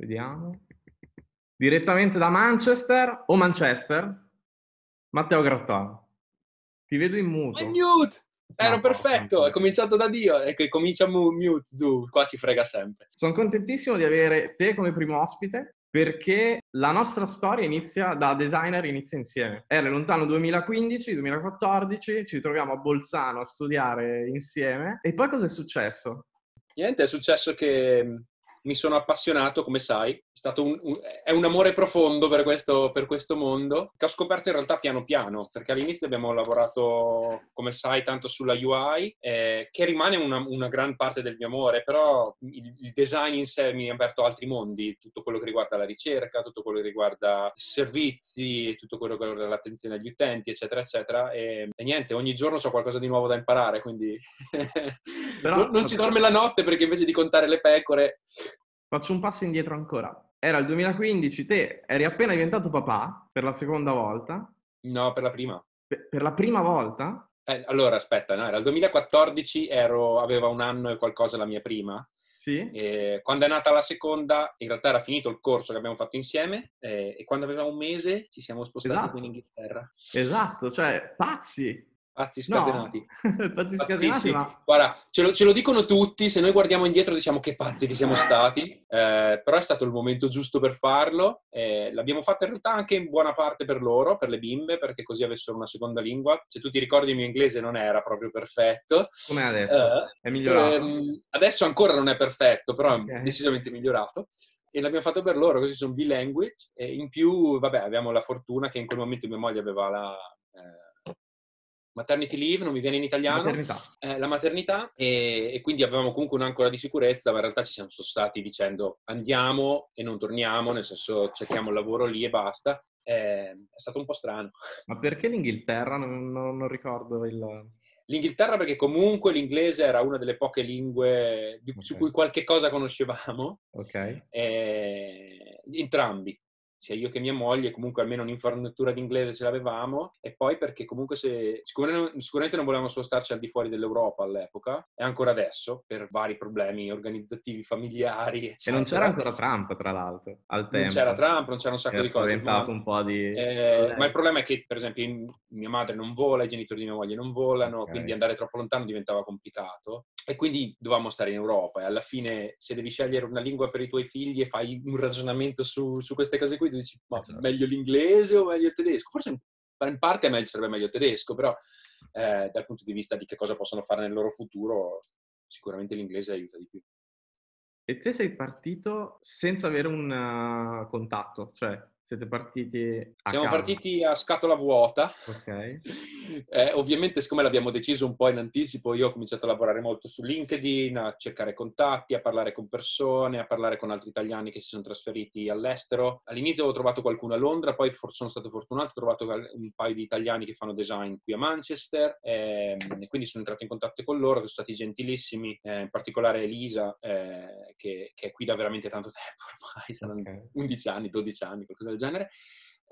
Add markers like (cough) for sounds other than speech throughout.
Vediamo. Direttamente da Manchester o Manchester, Matteo Grattano. Ti vedo in muto. È mute! Ero No, perfetto, è cominciato da Dio e che comincia mu- mute, Zu, qua ci frega sempre. Sono contentissimo di avere te come primo ospite perché la nostra storia inizia da designer, inizia insieme. Era lontano 2015-2014, ci troviamo a Bolzano a studiare insieme e poi cosa è successo? Niente, è successo che mi sono appassionato, come sai, stato un, un- è un amore profondo per questo, per questo mondo che ho scoperto in realtà piano piano, perché all'inizio abbiamo lavorato, come sai, tanto sulla UI, eh, che rimane una, una gran parte del mio amore, però il, il design in sé mi ha aperto altri mondi, tutto quello che riguarda la ricerca, tutto quello che riguarda i servizi, tutto quello che riguarda l'attenzione agli utenti, eccetera, eccetera. E, e niente, ogni giorno c'ho qualcosa di nuovo da imparare, quindi Però- non, (laughs) non si dorme la notte perché invece di contare le pecore Faccio un passo indietro ancora. Era il 2015, te eri appena diventato papà per la seconda volta. No, per la prima. Per per la prima volta? Eh, allora, aspetta, no, era il 2014, ero, aveva un anno e qualcosa la mia prima. Sì? E quando è nata la seconda, in realtà era finito il corso che abbiamo fatto insieme eh, e quando aveva un mese ci siamo spostati Esatto. in Inghilterra. Esatto, cioè pazzi. Pazzi No, scatenati. (laughs) pazzi scatenati, ma Guarda, ce lo, ce lo dicono tutti, se noi guardiamo indietro diciamo che pazzi che siamo stati, eh, però è stato il momento giusto per farlo. eh, l'abbiamo fatto in realtà anche in buona parte per loro, per le bimbe, perché così avessero una seconda lingua. Se tu ti ricordi il mio inglese non era proprio perfetto. com'è adesso? Eh, È migliorato? ehm, adesso ancora non è perfetto, però Ok. è decisamente migliorato. E l'abbiamo fatto per loro, così sono bilanguage. E in più, vabbè, abbiamo la fortuna che in quel momento mia moglie aveva la eh, maternity leave, non mi viene in italiano, Maternità. eh, la maternità, e, e quindi avevamo comunque un'ancora di sicurezza, ma in realtà ci siamo stati dicendo andiamo e non torniamo, nel senso cerchiamo il lavoro lì e basta. Eh, è stato un po' strano. Ma perché l'Inghilterra? Non, non- non ricordo il... L'Inghilterra perché comunque l'inglese era una delle poche lingue di- su Ok. cui qualche cosa conoscevamo, Ok. eh, entrambi, sia io che mia moglie, comunque almeno un'infarinatura di inglese ce l'avevamo, e poi perché comunque se, sicuramente, non volevamo spostarci al di fuori dell'Europa all'epoca, e ancora adesso, per vari problemi organizzativi, familiari, E eccetera. non c'era ancora Trump, tra l'altro, al tempo. Non c'era Trump, non c'era un sacco ha di cose. ma- un po' di... eh, ma il problema è che, per esempio, mia madre non vola, i genitori di mia moglie non volano, Ok. quindi andare troppo lontano diventava complicato. E quindi dovevamo stare in Europa. E alla fine, se devi scegliere una lingua per i tuoi figli e fai un ragionamento su, su queste cose qui, tu dici: ma Certo. meglio l'inglese o meglio il tedesco? Forse in, in parte a me sarebbe meglio il tedesco, però eh, dal punto di vista di che cosa possono fare nel loro futuro, sicuramente l'inglese aiuta di più. E te sei partito senza avere un uh, contatto, cioè siete partiti a Siamo caso. partiti a scatola vuota. Ok. (laughs) Eh, ovviamente, siccome l'abbiamo deciso un po' in anticipo, io ho cominciato a lavorare molto su LinkedIn, a cercare contatti, a parlare con persone, a parlare con altri italiani che si sono trasferiti all'estero. All'inizio avevo trovato qualcuno a Londra, poi sono stato fortunato, ho trovato un paio di italiani che fanno design qui a Manchester ehm, e quindi sono entrato in contatto con loro, che sono stati gentilissimi, eh, in particolare Elisa, eh, che, che è qui da veramente tanto tempo (laughs) ormai, saranno Ok. 11 anni, 12 anni, qualcosa del genere.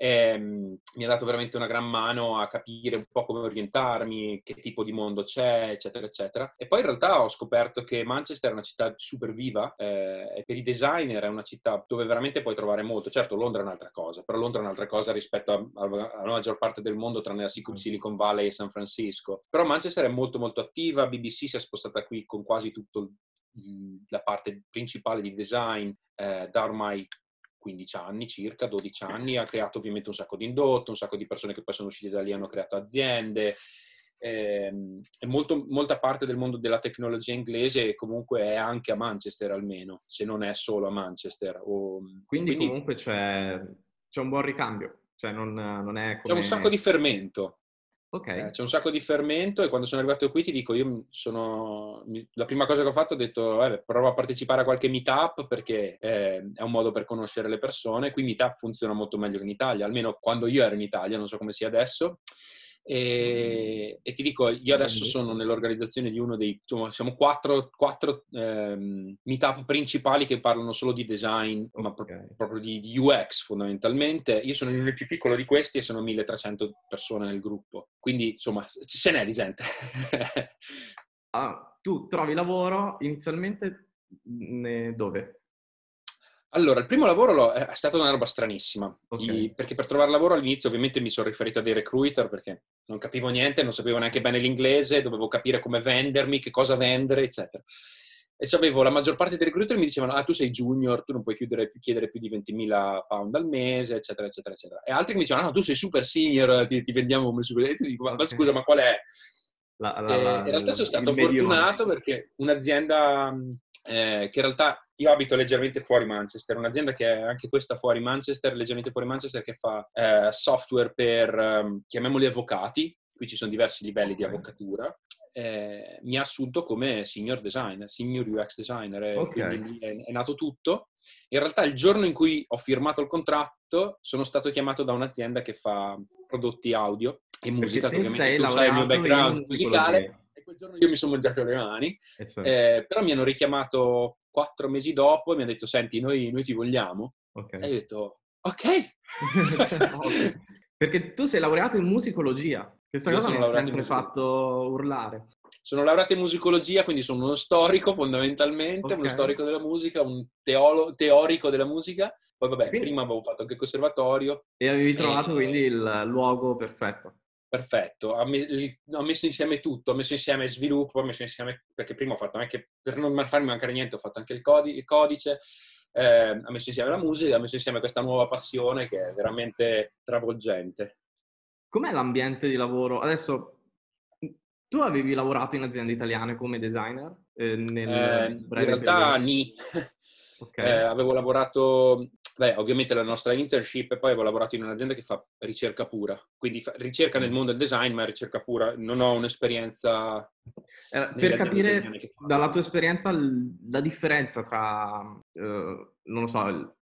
Ehm, mi ha dato veramente una gran mano a capire un po' come orientarmi, che tipo di mondo c'è, eccetera, eccetera. E poi in realtà ho scoperto che Manchester è una città super viva eh, e per i designer è una città dove veramente puoi trovare molto. Certo, Londra è un'altra cosa, però Londra è un'altra cosa rispetto alla maggior parte del mondo, tranne la Sic- Silicon Valley e San Francisco. Però Manchester è molto molto attiva, BBC si è spostata qui con quasi tutta la parte principale di design eh, da ormai 15 anni circa, 12 anni, ha creato ovviamente un sacco di indotto, un sacco di persone che poi sono uscite da lì hanno creato aziende. Ehm, e molto- molta parte del mondo della tecnologia inglese comunque è anche a Manchester almeno, se non è solo a Manchester. O- Quindi, comunque c'è, c'è un buon ricambio, cioè non, non è c'è come... un sacco di fermento. Ok, Eh, c'è un sacco di fermento e quando sono arrivato qui ti dico, io sono... la prima cosa che ho fatto ho detto, eh, provo a partecipare a qualche meetup perché eh, è un modo per conoscere le persone. Qui meetup funziona molto meglio che in Italia, almeno quando io ero in Italia, non so come sia adesso. E, e ti dico, io adesso sono nell'organizzazione di uno dei, insomma, siamo quattro, quattro ehm, meetup principali che parlano solo di design, ma pro- proprio di, UX fondamentalmente. Io sono il più piccolo di questi e sono 1300 persone nel gruppo. Quindi, insomma, se n'è di gente. (laughs) Ah, tu trovi lavoro inizialmente dove? Allora, il primo lavoro è stata una roba stranissima, Okay. Perché per trovare lavoro all'inizio ovviamente mi sono riferito a dei recruiter perché non capivo niente, non sapevo neanche bene l'inglese, dovevo capire come vendermi, che cosa vendere, eccetera. E avevo la maggior parte dei recruiter mi dicevano, ah tu sei junior, tu non puoi chiudere- chiedere più di 20.000 pound al mese, eccetera, eccetera, eccetera. E altri mi dicevano, no, tu sei super senior, ti, ti vendiamo come super... E tu dico, ma, scusa, ma qual è? La- la- la- in realtà sono stato fortunato perché un'azienda eh, che in realtà io abito leggermente fuori Manchester, un'azienda che è anche questa fuori Manchester, leggermente fuori Manchester, che fa eh, software per, ehm, chiamiamoli avvocati, qui ci sono diversi livelli di avvocatura, eh, mi ha assunto come senior designer, senior UX designer, e Ok. quindi lì è, è nato tutto. In realtà il giorno in cui ho firmato il contratto sono stato chiamato da un'azienda che fa prodotti audio e musica, che ovviamente tu sai il mio background musicale. E quel giorno io mi sono mangiato le mani, Eh, cioè, eh, però mi hanno richiamato quattro mesi dopo e mi hanno detto, senti, noi, noi ti vogliamo. ok. E io ho detto, ok. (laughs) Ok. Perché tu sei laureato in musicologia. Questa Io cosa mi ha sempre fatto urlare. Sono laureato in musicologia, quindi sono uno storico fondamentalmente, uno Ok. storico della musica, un teolo- teorico della musica. Poi vabbè, Quindi- prima avevo fatto anche il conservatorio. E avevi trovato quindi il luogo perfetto. Perfetto, ha, messo insieme tutto, ha messo insieme sviluppo, ha messo insieme, perché prima ho fatto anche, per non farmi mancare niente, ho fatto anche il, codi- il codice, eh, ha messo insieme la musica, ha messo insieme questa nuova passione che è veramente travolgente. Com'è l'ambiente di lavoro? Adesso, tu avevi lavorato in aziende italiane come designer? eh, nel Eh, in realtà ni. Ok. (laughs) Eh, avevo lavorato, beh, ovviamente la nostra internship e poi avevo lavorato in un'azienda che fa ricerca pura, quindi ricerca nel mondo del design, ma ricerca pura. Non ho un'esperienza Eh, per capire dalla tua esperienza la differenza tra, eh, non lo so, il,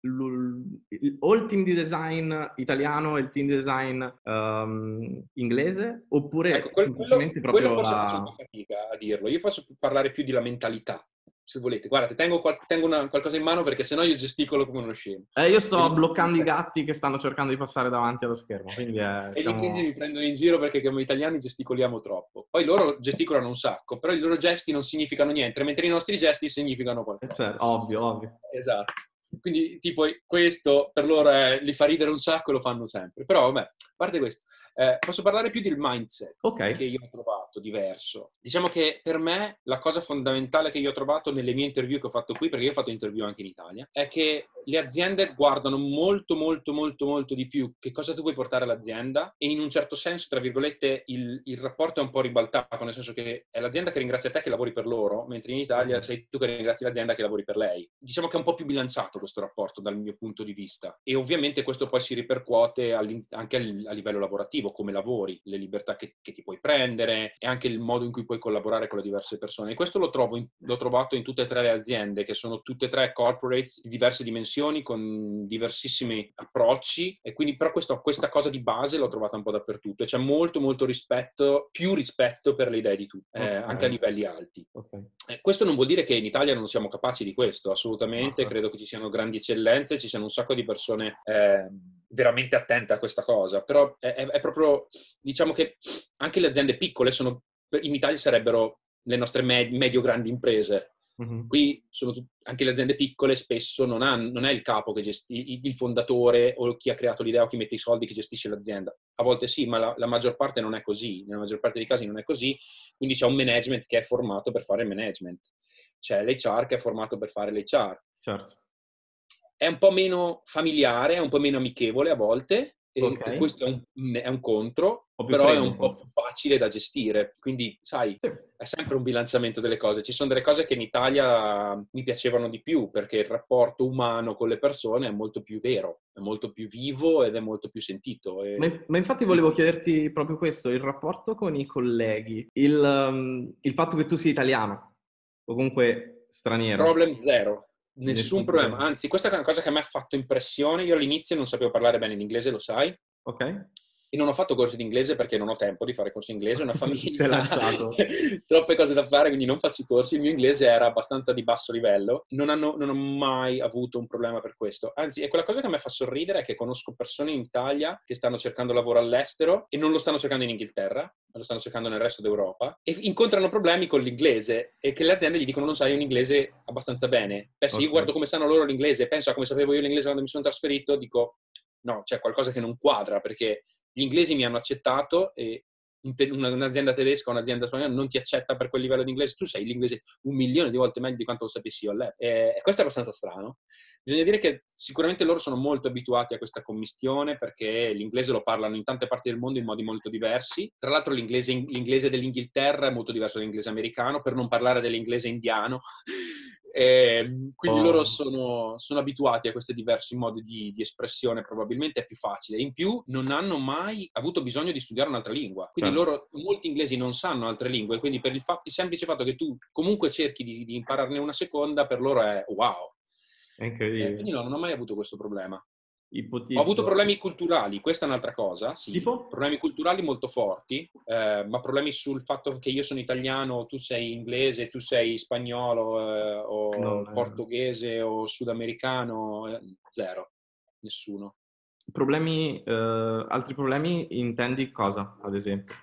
il- o il team di design italiano e il team di design ehm, inglese, oppure Ecco, quel- quello, semplicemente proprio quello forse la- faccio fatica a dirlo. Io faccio parlare più di la mentalità, se volete. Guardate, tengo, qual- tengo una- qualcosa in mano perché sennò io gesticolo come uno scemo. Eh, io sto Quindi- bloccando i (laughs) gatti che stanno cercando di passare davanti allo schermo, quindi eh, E gli siamo- inglesi mi prendono in giro perché come italiani gesticoliamo troppo. Poi loro gesticolano un sacco, però i loro gesti non significano niente, mentre i nostri gesti significano qualcosa. certo, ovvio, ovvio. Esatto. Quindi, tipo, questo per loro è- li fa ridere un sacco e lo fanno sempre. Però, vabbè, a parte questo, eh, posso parlare più del mindset Ok, che io ho trovato diverso. Diciamo che per me la cosa fondamentale che io ho trovato nelle mie interview che ho fatto qui, perché io ho fatto interview anche in Italia, è che le aziende guardano molto, molto, molto, molto di più che cosa tu puoi portare all'azienda e in un certo senso, tra virgolette, il, il rapporto è un po' ribaltato, nel senso che è l'azienda che ringrazia te che lavori per loro, mentre in Italia sei tu che ringrazi l'azienda che lavori per lei. Diciamo che è un po' più bilanciato questo rapporto dal mio punto di vista e ovviamente questo poi si ripercuote anche a livello lavorativo, come lavori, le libertà che, che ti puoi prendere e anche il modo in cui puoi collaborare con le diverse persone. E questo lo, trovo in- l'ho trovato in tutte e tre le aziende, che sono tutte e tre corporates di diverse dimensioni, con diversissimi approcci, e quindi però questo- questa cosa di base l'ho trovata un po' dappertutto e c'è molto molto rispetto, più rispetto per le idee di tutti, eh, Ok. anche a livelli alti. ok. Eh, questo non vuol dire che in Italia non siamo capaci di questo, assolutamente. Certo. Credo che ci siano grandi eccellenze, ci siano un sacco di persone eh, veramente attente a questa cosa. Però è, è- proprio, diciamo che anche le aziende piccole sono, in Italia sarebbero le nostre med- medio-grandi imprese. Mhm. Qui sono tut- anche le aziende piccole spesso non, hanno- non è il capo che gesti- il fondatore o chi ha creato l'idea o chi mette i soldi che gestisce l'azienda. A volte sì, ma la, la maggior parte non è così. Nella maggior parte dei casi non è così. Quindi c'è un management che è formato per fare il management. C'è l'HR che è formato per fare l'HR. Certo. È un po' meno familiare, è un po' meno amichevole a volte. E Ok. questo è un, è un contro, po' però è freddo, un po' forse. più facile da gestire. Quindi, sai, Sì. è sempre un bilanciamento delle cose. Ci sono delle cose che in Italia mi piacevano di più perché il rapporto umano con le persone è molto più vero, è molto più vivo ed è molto più sentito. E- Ma, ma infatti volevo chiederti proprio questo, il rapporto con i colleghi, il, um, il fatto che tu sia italiano o comunque straniero. Problem zero, nessun problema. Anzi, questa è una cosa che a me ha fatto impressione. Io all'inizio non sapevo parlare bene l'inglese, lo sai. Ok? E non ho fatto corsi di inglese perché non ho tempo di fare corsi di inglese, una (laughs) famiglia, (laughs) troppe cose da fare, quindi non faccio corsi. Il mio inglese era abbastanza di basso livello, non, hanno, non ho mai avuto un problema per questo. Anzi, è quella cosa che a me fa sorridere è che conosco persone in Italia che stanno cercando lavoro all'estero e non lo stanno cercando in Inghilterra, ma lo stanno cercando nel resto d'Europa e incontrano problemi con l'inglese e che le aziende gli dicono non sai un inglese abbastanza bene. Beh, se okay. io guardo come sanno loro l'inglese e penso a come sapevo io l'inglese quando mi sono trasferito, dico no, c'è qualcosa che non quadra perché gli inglesi mi hanno accettato e un'azienda tedesca o un'azienda spagnola non ti accetta per quel livello di inglese, tu sai l'inglese un milione di volte meglio di quanto lo sapessi io all'epoca. E questo è abbastanza strano. Bisogna dire che sicuramente loro sono molto abituati a questa commistione perché l'inglese lo parlano in tante parti del mondo in modi molto diversi. Tra l'altro l'inglese, l'inglese dell'Inghilterra è molto diverso dall'inglese americano, per non parlare dell'inglese indiano. E ehm, quindi oh. loro sono, sono, abituati a questi diversi modi di, di, espressione, probabilmente è più facile. In più non hanno mai avuto bisogno di studiare un'altra lingua. Quindi certo. loro, molti inglesi non sanno altre lingue, quindi per il, fa- il semplice fatto che tu comunque cerchi di, di, impararne una seconda, per loro è wow. È incredibile. Eh, quindi no, non ho mai avuto questo problema. Ipotizzo. Ho avuto problemi culturali, questa è un'altra cosa, sì. Tipo? Problemi culturali molto forti, eh, ma problemi sul fatto che io sono italiano, tu sei inglese, tu sei spagnolo eh, o no, portoghese o sudamericano, eh, zero, nessuno. Problemi, eh, altri problemi intendi cosa, ad esempio?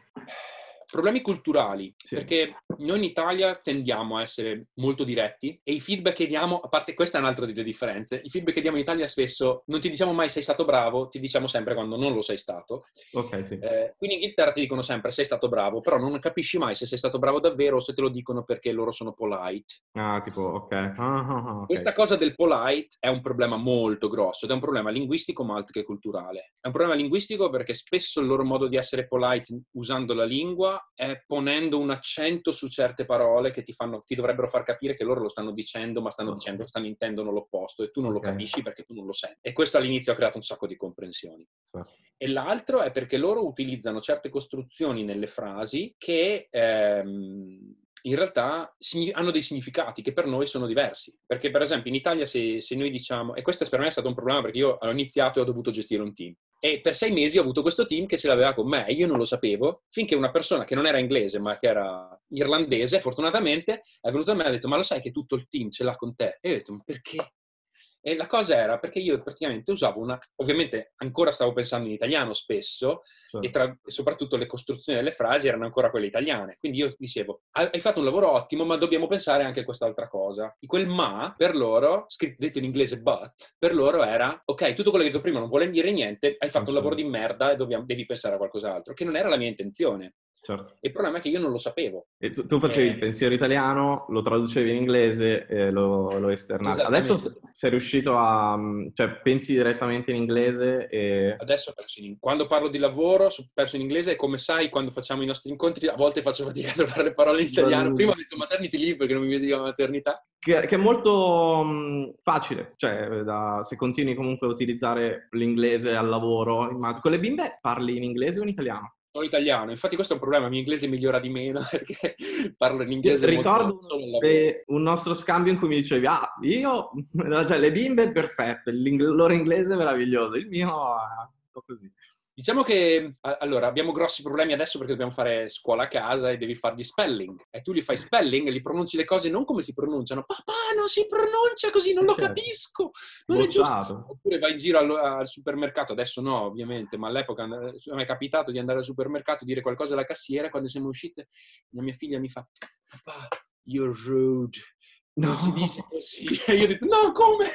Problemi culturali, sì. perché noi in Italia tendiamo a essere molto diretti e i feedback che diamo, a parte questa è un'altra delle differenze, i feedback che diamo in Italia spesso non ti diciamo mai sei stato bravo, ti diciamo sempre quando non lo sei stato. Ok, sì. Eh, qui in Inghilterra ti dicono sempre sei stato bravo, però non capisci mai se sei stato bravo davvero o se te lo dicono perché loro sono polite. Ah, tipo, ok. Ah, ah, ah, okay. Questa cosa del polite è un problema molto grosso ed è un problema linguistico ma altro che culturale. È un problema linguistico perché spesso il loro modo di essere polite usando la lingua è ponendo un accento su certe parole che ti, fanno, ti dovrebbero far capire che loro lo stanno dicendo, ma stanno dicendo, stanno intendono l'opposto e tu non okay. lo capisci perché tu non lo senti. E questo all'inizio ha creato un sacco di comprensioni. Certo. E l'altro è perché loro utilizzano certe costruzioni nelle frasi che... Ehm, in realtà hanno dei significati che per noi sono diversi. Perché, per esempio, in Italia, se, se, noi diciamo, e questo per me è stato un problema perché io ho iniziato e ho dovuto gestire un team. E per sei mesi ho avuto questo team che ce l'aveva con me io non lo sapevo, finché una persona che non era inglese ma che era irlandese, fortunatamente, è venuta a me e ha detto: Ma lo sai che tutto il team ce l'ha con te? E io ho detto: Ma perché? E la cosa era perché io praticamente usavo una, ovviamente ancora stavo pensando in italiano spesso sì. e, tra, soprattutto le costruzioni delle frasi erano ancora quelle italiane. Quindi io dicevo, hai fatto un lavoro ottimo, ma dobbiamo pensare anche a quest'altra cosa. E quel ma, per loro, scritto detto in inglese but, per loro era, ok, tutto quello che ho detto prima non vuole dire niente, hai fatto un lavoro di merda e dobbiamo, devi pensare a qualcos'altro, che non era la mia intenzione. Certo. Il problema è che io non lo sapevo. E tu, tu facevi eh... il pensiero italiano, lo traducevi in inglese e lo, lo esternavi. Adesso sei riuscito a... cioè pensi direttamente in inglese e... Adesso penso in... Quando parlo di lavoro, penso in inglese e come sai, quando facciamo i nostri incontri, a volte faccio fatica a trovare le parole in italiano. Prima ho detto maternity leave perché non mi vediva maternità. Che, che, è molto mh, facile, cioè da, se continui comunque a utilizzare l'inglese al lavoro, con le bimbe parli in inglese o in italiano? Sono italiano, infatti questo è un problema, il mio inglese migliora di meno (laughs) perché parlo in inglese Ricordo un nostro scambio in cui mi dicevi, ah, io, cioè (laughs) le bimbe perfette, il loro inglese è meraviglioso, il mio è un po' così. Diciamo che allora abbiamo grossi problemi adesso perché dobbiamo fare scuola a casa e devi fargli spelling. E tu li fai spelling e gli pronunci le cose non come si pronunciano. Papà, non si pronuncia così, non lo certo. capisco. Non è giusto. Oppure vai in giro al, al, supermercato, adesso no, ovviamente, ma all'epoca mi è capitato di andare al supermercato e dire qualcosa alla cassiera. Quando siamo uscite, la mia figlia mi fa: Papà, you're rude. Non no. si dice così. (laughs) E io ho detto: No, come?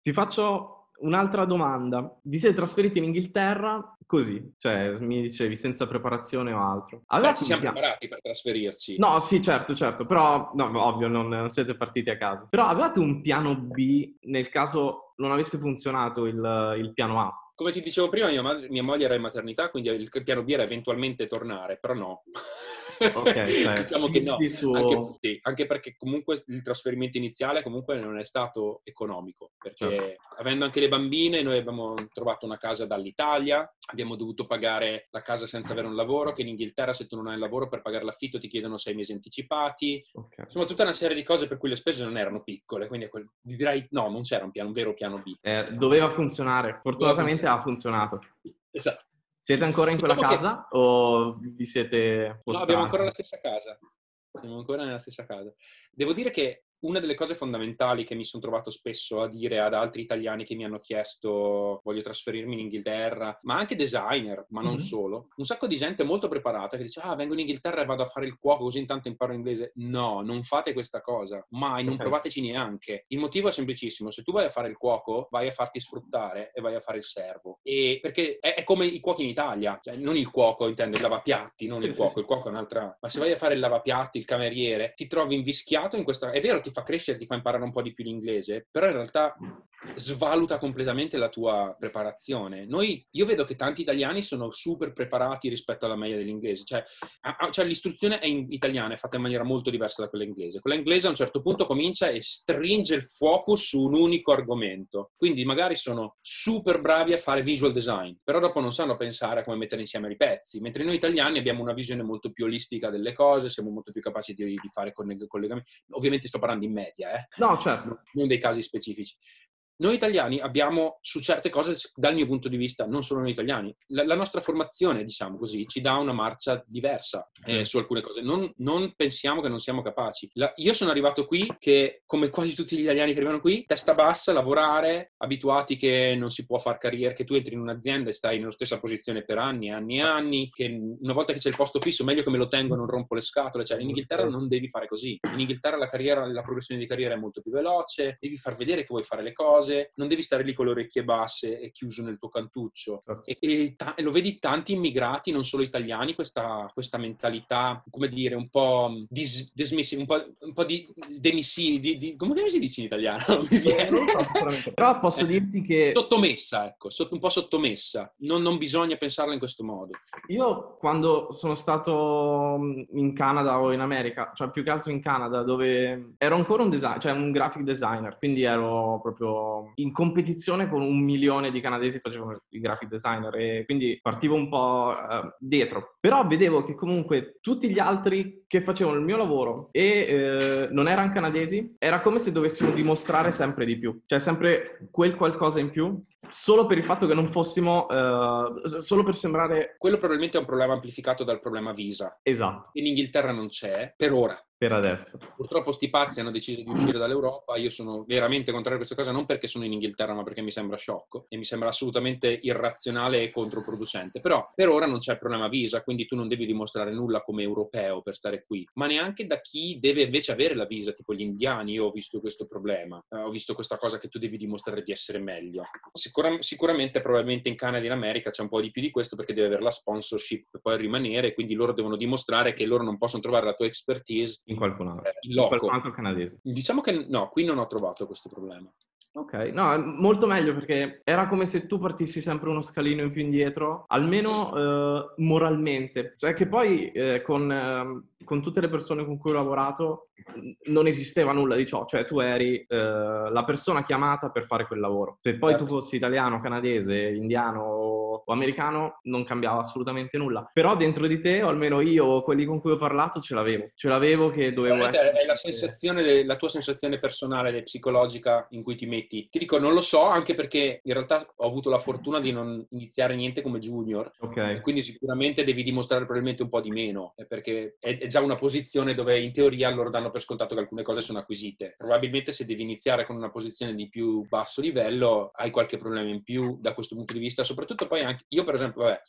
Ti faccio Un'altra domanda. Vi siete trasferiti in Inghilterra così? Cioè, mi dicevi, senza preparazione o altro? Beh, ci siamo preparati per trasferirci. No, sì, certo, certo. Però, no, ovvio, non, siete partiti a caso. Però avevate un piano B nel caso non avesse funzionato il, il piano A? Come ti dicevo prima, mia, mia moglie era in maternità, quindi il piano B era eventualmente tornare, però no. Ok, (laughs) cioè, diciamo che no, su... anche, sì, anche, perché comunque il trasferimento iniziale comunque non è stato economico, perché certo. avendo anche le bambine noi abbiamo trovato una casa dall'Italia, abbiamo dovuto pagare la casa senza avere un lavoro, che in Inghilterra se tu non hai il lavoro per pagare l'affitto ti chiedono sei mesi anticipati, okay. insomma tutta una serie di cose per cui le spese non erano piccole, quindi quel, direi no, non c'era un, piano, un vero piano B. Eh, doveva funzionare, fortunatamente doveva funzionare. ha funzionato. Esatto. Siete ancora in quella casa che... o vi siete postati? No, abbiamo ancora la stessa casa. Siamo ancora nella stessa casa. Devo dire che una delle cose fondamentali che mi sono trovato spesso a dire ad altri italiani che mi hanno chiesto voglio trasferirmi in Inghilterra, ma anche designer, ma non mm-hmm. solo, un sacco di gente molto preparata che dice ah vengo in Inghilterra e vado a fare il cuoco così intanto imparo inglese. No, non fate questa cosa, mai, non okay. provateci neanche. Il motivo è semplicissimo, se tu vai a fare il cuoco vai a farti sfruttare e vai a fare il servo. E perché è, è come i cuochi in Italia, cioè, non il cuoco intendo il lavapiatti, non il cuoco, il cuoco è un'altra, ma se vai a fare il lavapiatti, il cameriere, ti trovi invischiato in questa... È vero, ti ti fa crescere, ti fa imparare un po' di più l'inglese, però in realtà svaluta completamente la tua preparazione. Noi, io vedo che tanti italiani sono super preparati rispetto alla media dell'inglese, cioè, a, cioè l'istruzione è in italiana, è fatta in maniera molto diversa da quella inglese. Quella inglese a un certo punto comincia e stringe il focus su un unico argomento. Quindi magari sono super bravi a fare visual design, però dopo non sanno pensare a come mettere insieme i pezzi, mentre noi italiani abbiamo una visione molto più olistica delle cose, siamo molto più capaci di, di fare collegamenti. Ovviamente sto parlando in media, eh? No, certo. Non dei casi specifici. Noi italiani abbiamo su certe cose, dal mio punto di vista, non solo noi italiani, la, la nostra formazione, diciamo così, ci dà una marcia diversa eh, su alcune cose. Non, non, pensiamo che non siamo capaci. La, io sono arrivato qui che, come quasi tutti gli italiani che arrivano qui, testa bassa, lavorare, abituati che non si può fare carriera, che tu entri in un'azienda e stai nella stessa posizione per anni e anni e anni, che una volta che c'è il posto fisso, meglio che me lo tengo, non rompo le scatole. Cioè, in Inghilterra non devi fare così. In Inghilterra la carriera, la progressione di carriera è molto più veloce, devi far vedere che vuoi fare le cose cose, non devi stare lì con le orecchie basse e chiuso nel tuo cantuccio. Certo. E, e, ta- e, lo vedi tanti immigrati, non solo italiani, questa, questa mentalità, come dire, un po' dis- dismissiva, un po', un po' di demissivi, di, di, come si dice in italiano? Non (laughs) mi viene. Però posso dirti che... Sottomessa, ecco, sott- un po' sottomessa. Non, non bisogna pensarla in questo modo. Io quando sono stato in Canada o in America, cioè più che altro in Canada, dove ero ancora un designer, cioè un graphic designer, quindi ero proprio in competizione con un milione di canadesi che facevano i graphic designer e quindi partivo un po' uh, dietro. Però vedevo che comunque tutti gli altri che facevano il mio lavoro e uh, non erano canadesi, era come se dovessimo dimostrare sempre di più, cioè sempre quel qualcosa in più solo per il fatto che non fossimo, uh, solo per sembrare... Quello probabilmente è un problema amplificato dal problema visa. Esatto. In Inghilterra non c'è, per ora. Per adesso. Purtroppo sti pazzi hanno deciso di uscire dall'Europa, io sono veramente contrario a questa cosa, non perché sono in Inghilterra, ma perché mi sembra sciocco e mi sembra assolutamente irrazionale e controproducente. Però per ora non c'è il problema visa, quindi tu non devi dimostrare nulla come europeo per stare qui, ma neanche da chi deve invece avere la visa, tipo gli indiani, io ho visto questo problema, eh, ho visto questa cosa che tu devi dimostrare di essere meglio. Sicura- sicuramente, probabilmente in Canada e in America c'è un po' di più di questo perché deve avere la sponsorship per poi rimanere, quindi loro devono dimostrare che loro non possono trovare la tua expertise in qualcun altro. Eh, in qualcun altro canadese. Diciamo che no, qui non ho trovato questo problema. Ok, no, è molto meglio perché era come se tu partissi sempre uno scalino in più indietro, almeno eh, moralmente. Cioè che poi eh, con, eh, con, tutte le persone con cui ho lavorato non esisteva nulla di ciò, cioè tu eri eh, la persona chiamata per fare quel lavoro. Se poi tu certo. fossi italiano, canadese, indiano o americano non cambiava assolutamente nulla. Però dentro di te, o almeno io o quelli con cui ho parlato, ce l'avevo. Ce l'avevo che dovevo essere... È la, sensazione, la tua sensazione personale, psicologica in cui ti metti. Ti dico, non lo so, anche perché in realtà ho avuto la fortuna di non iniziare niente come junior. Ok. Quindi sicuramente devi dimostrare probabilmente un po' di meno, eh, perché è, è già una posizione dove in teoria loro danno per scontato che alcune cose sono acquisite. Probabilmente se devi iniziare con una posizione di più basso livello hai qualche problema in più da questo punto di vista, soprattutto poi anche io per esempio, vabbè,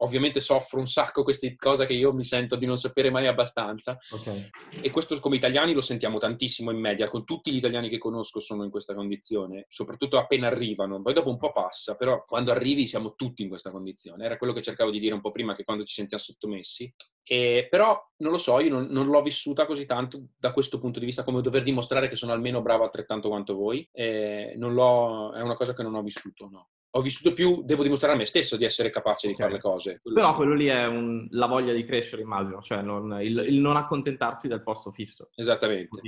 ovviamente soffro un sacco queste cose che io mi sento di non sapere mai abbastanza. Okay. E questo come italiani lo sentiamo tantissimo in media, con tutti gli italiani che conosco sono in questa condizione, soprattutto appena arrivano, poi dopo un po' passa, però quando arrivi siamo tutti in questa condizione. Era quello che cercavo di dire un po' prima, che quando ci sentiamo sottomessi. E, però non lo so, io non, non, l'ho vissuta così tanto da questo punto di vista come dover dimostrare che sono almeno bravo altrettanto quanto voi. E non l'ho, è una cosa che non ho vissuto, no ho vissuto più, devo dimostrare a me stesso di essere capace di okay. fare le cose. Quello Però sì. quello lì è un, la voglia di crescere, immagino, cioè non, il, il, non accontentarsi del posto fisso. Esattamente.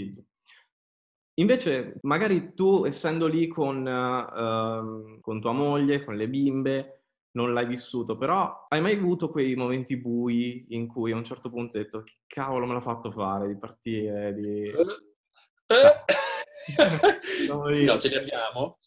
Invece, magari tu, essendo lì con, uh, con tua moglie, con le bimbe, non l'hai vissuto, però hai mai avuto quei momenti bui in cui a un certo punto hai detto che cavolo me l'ha fatto fare di partire, di... Eh, (laughs) no, ce li abbiamo,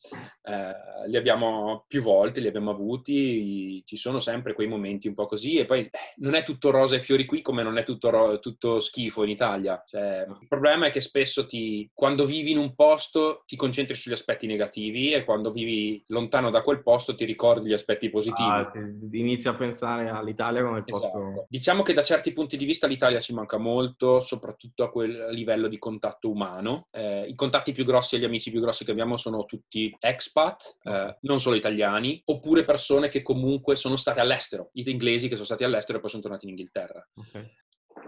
eh, li abbiamo più volte, li abbiamo avuti, ci sono sempre quei momenti un po' così e poi eh, non è tutto rosa e fiori qui come non è tutto, ro- tutto schifo in Italia. Cioè, il problema è che spesso ti, quando vivi in un posto ti concentri sugli aspetti negativi e quando vivi lontano da quel posto ti ricordi gli aspetti positivi. Ah, inizi a pensare all'Italia come il posto... Esatto. Diciamo che da certi punti di vista l'Italia ci manca molto, soprattutto a quel livello di contatto umano. Eh, I contatti più grossi e gli amici più grossi che abbiamo sono tutti expat, eh, non solo italiani, oppure persone che comunque sono state all'estero, gli inglesi che sono stati all'estero e poi sono tornati in Inghilterra. Okay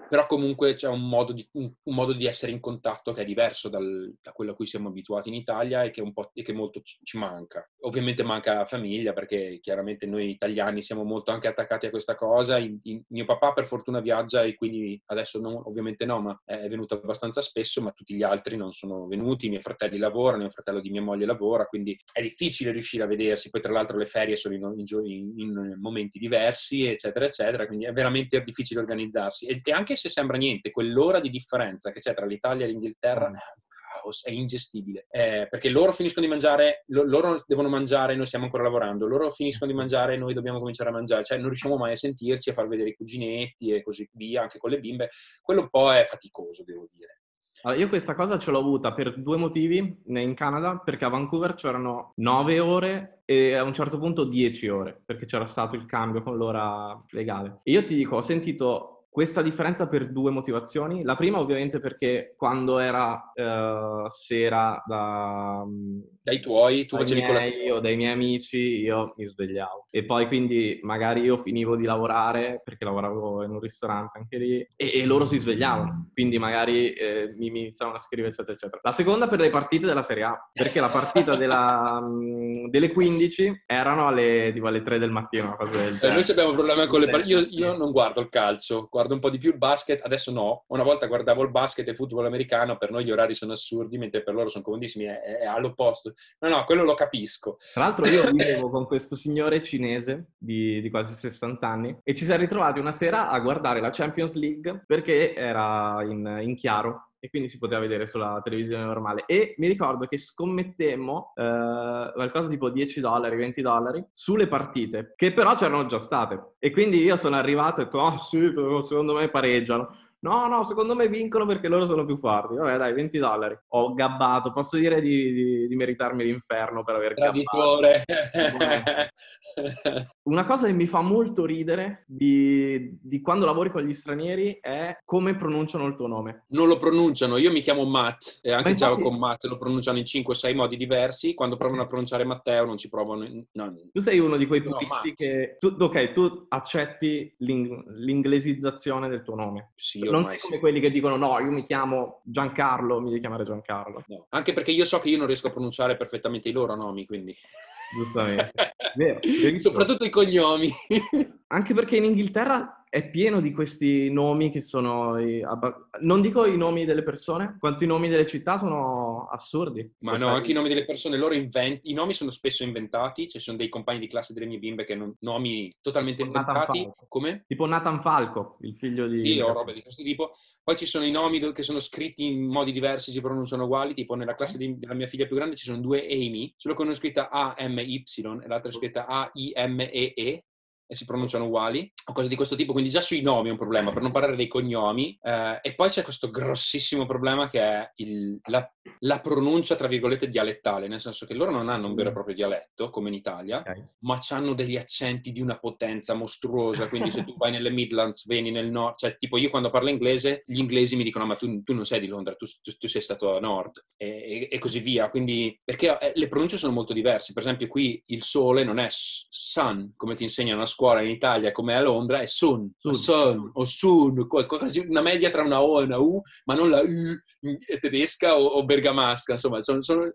però comunque c'è un modo, di, un, un modo, di, essere in contatto che è diverso dal, da quello a cui siamo abituati in Italia e che, e che molto ci, ci, manca. Ovviamente manca la famiglia perché chiaramente noi italiani siamo molto anche attaccati a questa cosa. In, in, mio papà per fortuna viaggia e quindi adesso non, ovviamente no, ma è venuto abbastanza spesso, ma tutti gli altri non sono venuti. I miei fratelli lavorano, il fratello di mia moglie lavora, quindi è difficile riuscire a vedersi. Poi tra l'altro le ferie sono in, momenti diversi, eccetera, eccetera, quindi è veramente difficile organizzarsi. E, e anche anche se sembra niente, quell'ora di differenza che c'è tra l'Italia e l'Inghilterra caos, è ingestibile. Eh, perché loro finiscono di mangiare, lo, loro devono mangiare, noi stiamo ancora lavorando, loro finiscono di mangiare, noi dobbiamo cominciare a mangiare, cioè non riusciamo mai a sentirci, a far vedere i cuginetti e così via, anche con le bimbe. Quello un po' è faticoso, devo dire. Allora, io questa cosa ce l'ho avuta per due motivi in Canada, perché a Vancouver c'erano 9 ore e a un certo punto 10 ore, perché c'era stato il cambio con l'ora legale. E io ti dico, ho sentito questa differenza per due motivazioni. La prima ovviamente perché quando era uh, sera da, dai tuoi, tu facevi miei, o dai miei amici, io mi svegliavo. E poi quindi magari io finivo di lavorare, perché lavoravo in un ristorante anche lì, e, e loro si svegliavano. Quindi magari eh, mi, mi iniziavano a scrivere, eccetera, eccetera. La seconda per le partite della Serie A, perché la partita (laughs) della, delle 15 erano alle, tipo, alle 3 del mattino, una cosa del genere. Eh, noi abbiamo un problema con le partite. Io, io non guardo il calcio, guardo guardo un po' di più il basket, adesso no. Una volta guardavo il basket e il football americano, per noi gli orari sono assurdi, mentre per loro sono comodissimi, è, è all'opposto. No, no, quello lo capisco. Tra l'altro io vivevo con questo signore cinese di, di quasi 60 anni e ci siamo ritrovati una sera a guardare la Champions League perché era in, in chiaro e quindi si poteva vedere sulla televisione normale. E mi ricordo che scommettemmo eh, qualcosa tipo 10 dollari, 20 dollari sulle partite, che però c'erano già state. E quindi io sono arrivato e ho detto, ah oh, sì, secondo me pareggiano. No, no, secondo me vincono perché loro sono più forti. Vabbè, dai, 20 dollari. Ho gabbato. Posso dire di, di, di meritarmi l'inferno per aver Traditore. gabbato. Una cosa che mi fa molto ridere di, di, quando lavori con gli stranieri è come pronunciano il tuo nome. Non lo pronunciano. Io mi chiamo Matt e anche infatti... con Matt lo pronunciano in 5-6 modi diversi. Quando provano a pronunciare Matteo non ci provano. No. Tu sei uno di quei puristi no, che... Tu, ok, tu accetti l'ing... l'inglesizzazione del tuo nome. Sì, non sei come quelli che dicono no, io mi chiamo Giancarlo, mi devi chiamare Giancarlo. No. Anche perché io so che io non riesco a pronunciare perfettamente i loro nomi, quindi... Giustamente. (laughs) Vero, Soprattutto i cognomi. (laughs) Anche perché in Inghilterra è pieno di questi nomi che sono, non dico i nomi delle persone, quanto i nomi delle città sono assurdi. Ma no, anche i nomi delle persone, loro invent- i nomi sono spesso inventati, ci sono dei compagni di classe delle mie bimbe che hanno nomi totalmente tipo inventati. Come? Tipo Nathan Falco, il figlio di... Sì, o roba di questo tipo. Poi ci sono i nomi che sono scritti in modi diversi, si pronunciano uguali, tipo nella classe di, della mia figlia più grande ci sono due Amy, solo che una è scritta A-M-Y e l'altra è scritta A-I-M-E-E, e si pronunciano uguali o cose di questo tipo, quindi già sui nomi è un problema, per non parlare dei cognomi. Eh, e poi c'è questo grossissimo problema che è il, la, la, pronuncia, tra virgolette, dialettale, nel senso che loro non hanno un vero e mm. proprio dialetto, come in Italia, okay. ma hanno degli accenti di una potenza mostruosa, quindi se tu (laughs) vai nelle Midlands, vieni nel nord, cioè tipo io quando parlo inglese, gli inglesi mi dicono ma tu, tu non sei di Londra, tu, tu, tu sei stato a nord, e, e, e, così via, quindi perché eh, le pronunce sono molto diverse, per esempio qui il sole non è sun, come ti insegnano a scuola in Italia come a Londra è sun, sun, sun o sun, una media tra una O e una U, ma non la U tedesca o, o bergamasca, insomma, sono, sono...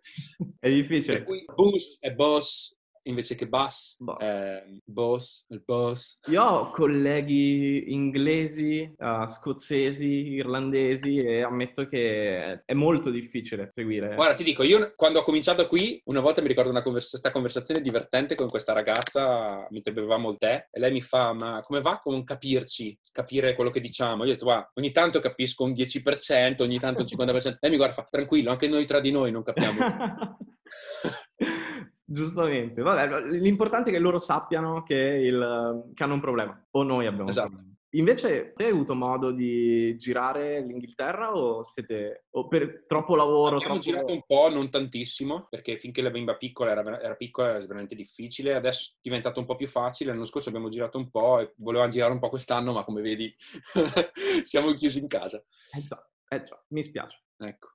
È difficile. Bus è boss, invece che bus, Boss. eh, boss, il boss. Io ho colleghi inglesi, uh, scozzesi, irlandesi e ammetto che è molto difficile seguire. Guarda, ti dico, io quando ho cominciato qui, una volta mi ricordo una convers- questa conversazione divertente con questa ragazza mentre bevevamo il tè e lei mi fa, ma come va con capirci, capire quello che diciamo? Io ho detto, guarda, ogni tanto capisco un 10%, ogni tanto un 50%. lei mi guarda fa, tranquillo, anche noi tra di noi non capiamo. (laughs) Giustamente, vabbè, l'importante è che loro sappiano che, il, che hanno un problema, o noi abbiamo esatto. un problema. Invece, te hai avuto modo di girare l'Inghilterra o siete o per troppo lavoro? Abbiamo troppo... girato un po', non tantissimo, perché finché la bimba piccola era, era, piccola era veramente difficile. Adesso è diventato un po' più facile. L'anno scorso abbiamo girato un po' e volevamo girare un po' quest'anno, ma come vedi (laughs) siamo chiusi in casa. Eh già, eh già, mi spiace. Ecco.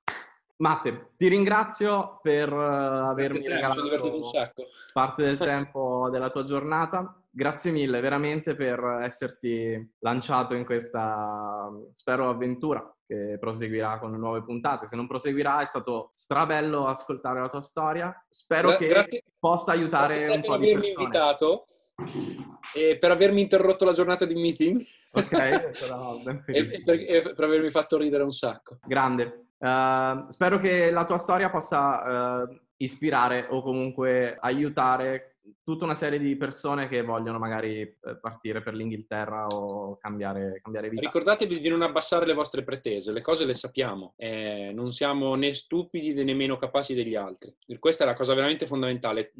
Matte, ti ringrazio per uh, avermi te, regalato parte del (laughs) tempo della tua giornata. Grazie mille veramente per esserti lanciato in questa, spero, avventura che proseguirà con nuove puntate. Se non proseguirà, è stato strabello ascoltare la tua storia. Spero Gra- che grazie, possa aiutare un po' di persone. per avermi invitato e per avermi interrotto la giornata di meeting. Ok, (laughs) sarò ben felice. e, per, e per avermi fatto ridere un sacco. Grande. Uh, spero che la tua storia possa uh, ispirare o comunque aiutare tutta una serie di persone che vogliono magari eh, partire per l'Inghilterra o cambiare, cambiare vita. Ricordatevi di non abbassare le vostre pretese, le cose le sappiamo, eh, non siamo né stupidi né nemmeno capaci degli altri. Questa è la cosa veramente fondamentale,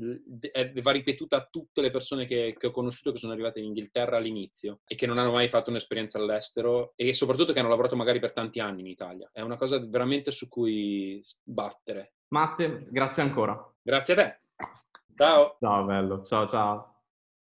va ripetuta a tutte le persone che, che ho conosciuto che sono arrivate in Inghilterra all'inizio e che non hanno mai fatto un'esperienza all'estero e soprattutto che hanno lavorato magari per tanti anni in Italia. È una cosa veramente su cui battere. Matte, grazie ancora. Grazie a te. Ciao. Ciao bello, ciao ciao.